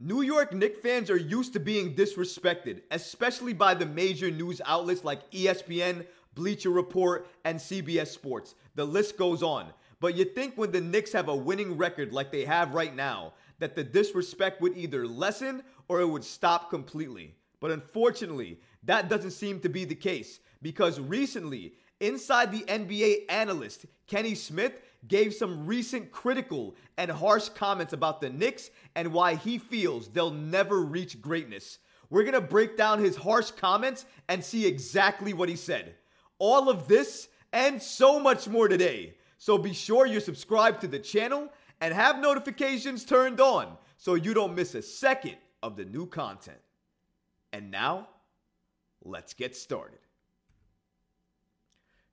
New York Knicks fans are used to being disrespected, especially by the major news outlets like ESPN, Bleacher Report, and CBS Sports. The list goes on. But you think when the Knicks have a winning record like they have right now, that the disrespect would either lessen or it would stop completely. But unfortunately, that doesn't seem to be the case because recently, inside the NBA analyst Kenny Smith gave some recent critical and harsh comments about the Knicks and why he feels they'll never reach greatness. We're going to break down his harsh comments and see exactly what he said. All of this and so much more today. So be sure you're subscribed to the channel and have notifications turned on so you don't miss a second of the new content. And now, let's get started.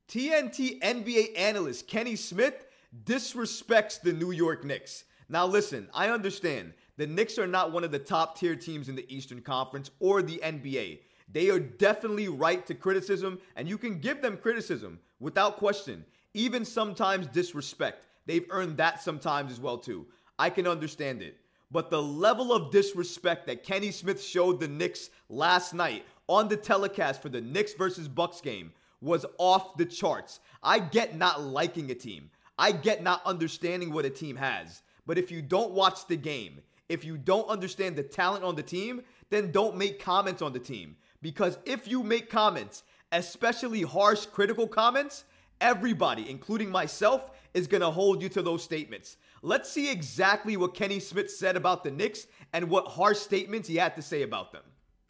TNT NBA analyst Kenny Smith disrespects the New York Knicks. Now, listen, I understand the Knicks are not one of the top tier teams in the Eastern Conference or the NBA. They are definitely right to criticism, and you can give them criticism without question, even sometimes disrespect. They've earned that sometimes as well too. I can understand it. But the level of disrespect that Kenny Smith showed the Knicks last night on the telecast for the Knicks versus Bucks game was off the charts. I get not liking a team. I get not understanding what a team has. But if you don't watch the game, if you don't understand the talent on the team, then don't make comments on the team. Because if you make comments, especially harsh, critical comments, everybody, including myself, is going to hold you to those statements. Let's see exactly what Kenny Smith said about the Knicks and what harsh statements he had to say about them.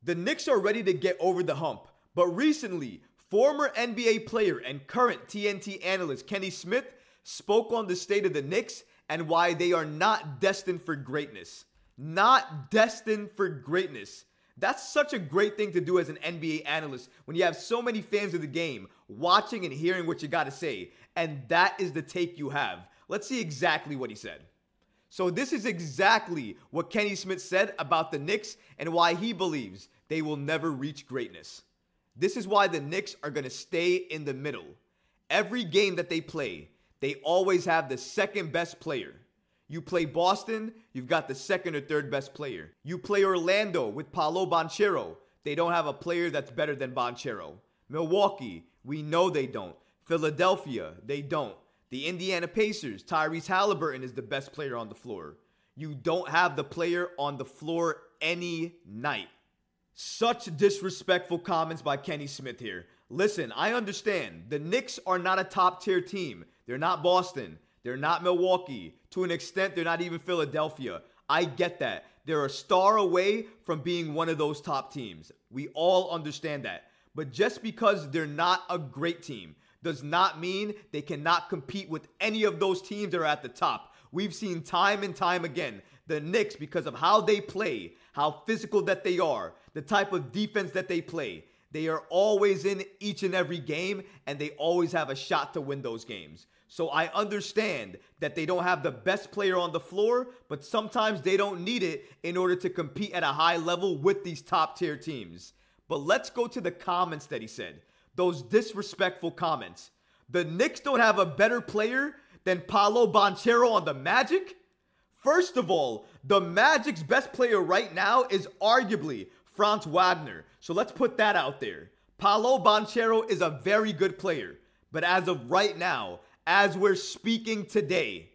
The Knicks are ready to get over the hump, but recently, former NBA player and current TNT analyst Kenny Smith spoke on the state of the Knicks and why they are not destined for greatness. Not destined for greatness. That's such a great thing to do as an NBA analyst when you have so many fans of the game watching and hearing what you got to say. And that is the take you have. Let's see exactly what he said. So, this is exactly what Kenny Smith said about the Knicks and why he believes they will never reach greatness. This is why the Knicks are going to stay in the middle. Every game that they play, they always have the second best player. You play Boston, you've got the second or third best player. You play Orlando with Paolo Banchero, they don't have a player that's better than Banchero. Milwaukee, we know they don't. Philadelphia, they don't. The Indiana Pacers, Tyrese Haliburton is the best player on the floor. You don't have the player on the floor any night. Such disrespectful comments by Kenny Smith here. Listen, I understand. The Knicks are not a top tier team. They're not Boston. They're not Milwaukee. To an extent, they're not even Philadelphia. I get that. They're a star away from being one of those top teams. We all understand that. But just because they're not a great team does not mean they cannot compete with any of those teams that are at the top. We've seen time and time again the Knicks, because of how they play, how physical that they are, the type of defense that they play, they are always in each and every game and they always have a shot to win those games. So I understand that they don't have the best player on the floor, but sometimes they don't need it in order to compete at a high level with these top tier teams. But let's go to the comments that he said. Those disrespectful comments. The Knicks don't have a better player than Paolo Banchero on the Magic? First of all, the Magic's best player right now is arguably Franz Wagner. So let's put that out there. Paolo Banchero is a very good player. But as of right now, as we're speaking today,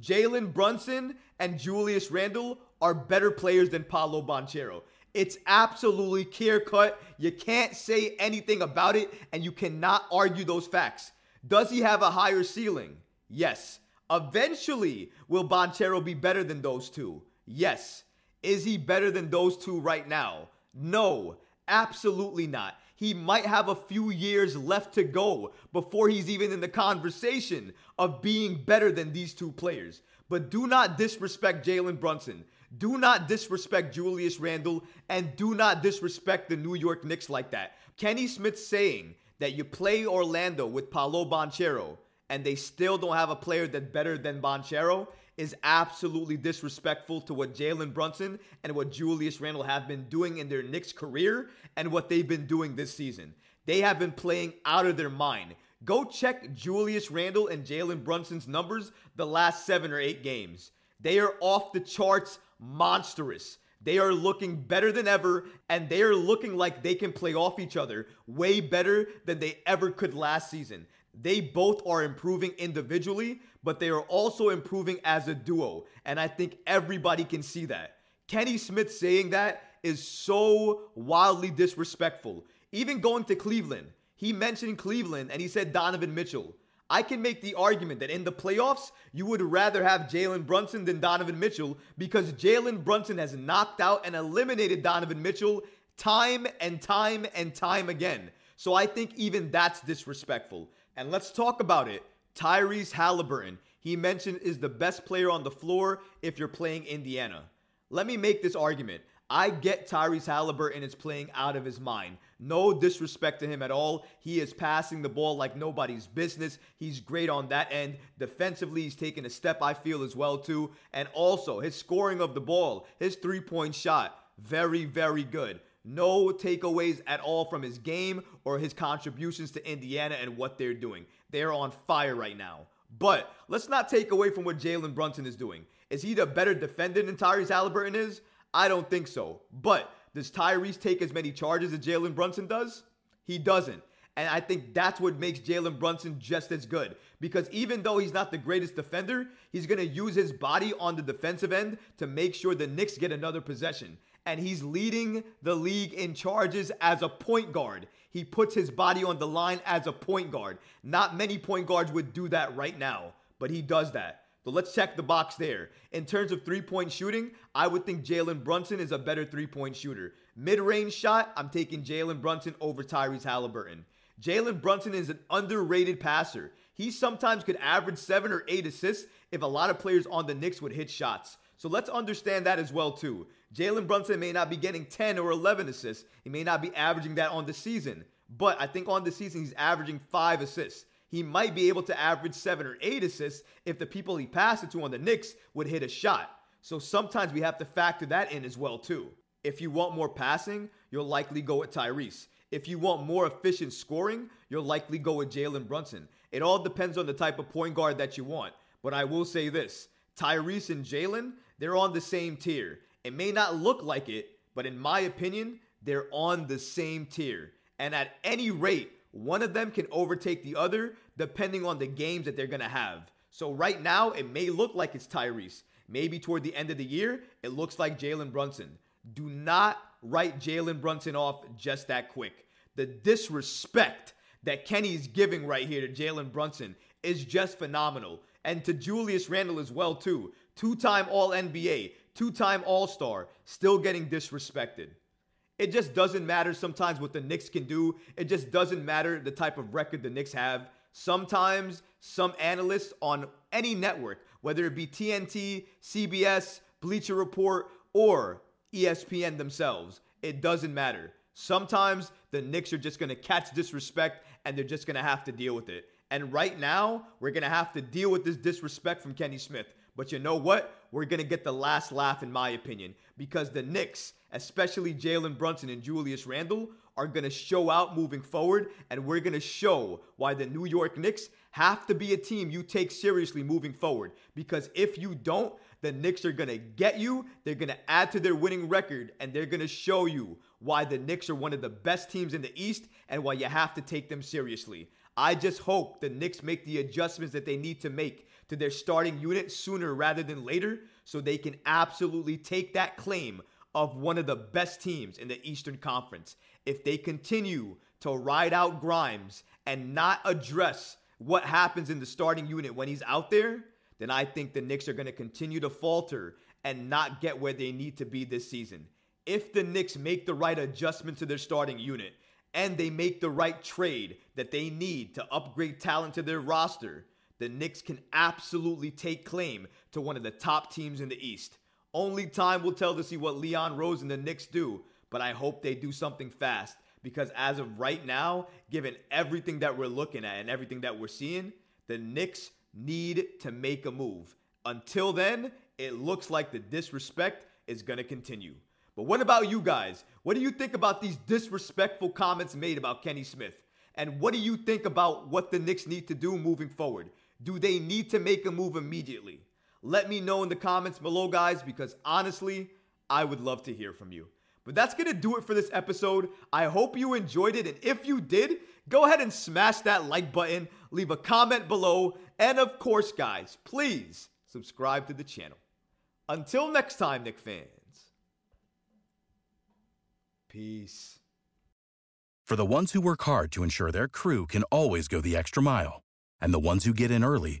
Jalen Brunson and Julius Randle are better players than Paolo Banchero. It's absolutely clear cut. You can't say anything about it, and you cannot argue those facts. Does he have a higher ceiling? Yes. Eventually, will Banchero be better than those two? Yes. Is he better than those two right now? No, absolutely not. He might have a few years left to go before he's even in the conversation of being better than these two players. But do not disrespect Jalen Brunson. Do not disrespect Julius Randle and do not disrespect the New York Knicks like that. Kenny Smith saying that you play Orlando with Paolo Banchero and they still don't have a player that's better than Banchero is absolutely disrespectful to what Jalen Brunson and what Julius Randle have been doing in their Knicks career and what they've been doing this season. They have been playing out of their mind. Go check Julius Randle and Jalen Brunson's numbers the last seven or eight games. They are off the charts monstrous. They are looking better than ever, and they are looking like they can play off each other way better than they ever could last season. They both are improving individually, but they are also improving as a duo. And I think everybody can see that. Kenny Smith saying that is so wildly disrespectful. Even going to Cleveland, he mentioned Cleveland and he said Donovan Mitchell. I can make the argument that in the playoffs, you would rather have Jalen Brunson than Donovan Mitchell because Jalen Brunson has knocked out and eliminated Donovan Mitchell time and time and time again. So I think even that's disrespectful. And let's talk about it. Tyrese Haliburton, he mentioned, is the best player on the floor if you're playing Indiana. Let me make this argument. I get Tyrese Haliburton is playing out of his mind. No disrespect to him at all. He is passing the ball like nobody's business. He's great on that end. Defensively, he's taking a step, I feel, as well, too. And also, his scoring of the ball, his three point shot, very, very good. No takeaways at all from his game or his contributions to Indiana and what they're doing. They're on fire right now. But let's not take away from what Jalen Brunson is doing. Is he the better defender than Tyrese Haliburton is? I don't think so. But does Tyrese take as many charges as Jalen Brunson does? He doesn't. And I think that's what makes Jalen Brunson just as good. Because even though he's not the greatest defender, he's going to use his body on the defensive end to make sure the Knicks get another possession and he's leading the league in charges as a point guard. He puts his body on the line as a point guard. Not many point guards would do that right now, but he does that. So let's check the box there. In terms of three point shooting, I would think Jalen Brunson is a better three point shooter. Mid range shot, I'm taking Jalen Brunson over Tyrese Haliburton. Jalen Brunson is an underrated passer. He sometimes could average seven or eight assists if a lot of players on the Knicks would hit shots. So let's understand that as well too. Jalen Brunson may not be getting 10 or 11 assists. He may not be averaging that on the season. But I think on the season he's averaging 5 assists. He might be able to average 7 or 8 assists if the people he passed it to on the Knicks would hit a shot. So sometimes we have to factor that in as well too. If you want more passing, you'll likely go with Tyrese. If you want more efficient scoring, you'll likely go with Jalen Brunson. It all depends on the type of point guard that you want. But I will say this Tyrese and Jalen, they're on the same tier. It may not look like it, but in my opinion, they're on the same tier. And at any rate, one of them can overtake the other depending on the games that they're going to have. So right now, it may look like it's Tyrese. Maybe toward the end of the year, it looks like Jalen Brunson. Do not write Jalen Brunson off just that quick. The disrespect that Kenny's giving right here to Jalen Brunson is just phenomenal. And to Julius Randle as well, too. Two-time All-NBA, two-time All-Star, still getting disrespected. It just doesn't matter sometimes what the Knicks can do. It just doesn't matter the type of record the Knicks have. Sometimes some analysts on any network, whether it be TNT, CBS, Bleacher Report, or ESPN themselves, it doesn't matter. Sometimes the Knicks are just going to catch disrespect and they're just going to have to deal with it. And right now, we're going to have to deal with this disrespect from Kenny Smith. But you know what? We're going to get the last laugh, in my opinion, because the Knicks, especially Jalen Brunson and Julius Randle, are going to show out moving forward. And we're going to show why the New York Knicks have to be a team you take seriously moving forward. Because if you don't, the Knicks are going to get you. They're going to add to their winning record, and they're going to show you why the Knicks are one of the best teams in the East and why you have to take them seriously. I just hope the Knicks make the adjustments that they need to make to their starting unit sooner rather than later so they can absolutely take that claim of one of the best teams in the Eastern Conference. If they continue to ride out Grimes and not address what happens in the starting unit when he's out there, then I think the Knicks are going to continue to falter and not get where they need to be this season. If the Knicks make the right adjustment to their starting unit and they make the right trade that they need to upgrade talent to their roster, the Knicks can absolutely take claim to one of the top teams in the East. Only time will tell to see what Leon Rose and the Knicks do, but I hope they do something fast because as of right now, given everything that we're looking at and everything that we're seeing, the Knicks need to make a move. Until then, it looks like the disrespect is going to continue. But what about you guys? What do you think about these disrespectful comments made about Kenny Smith? And what do you think about what the Knicks need to do moving forward? Do they need to make a move immediately? Let me know in the comments below, guys, because honestly, I would love to hear from you. But that's going to do it for this episode. I hope you enjoyed it. And if you did, go ahead and smash that like button, leave a comment below, and of course, guys, please subscribe to the channel. Until next time, Nick fans. Peace. For the ones who work hard to ensure their crew can always go the extra mile, and the ones who get in early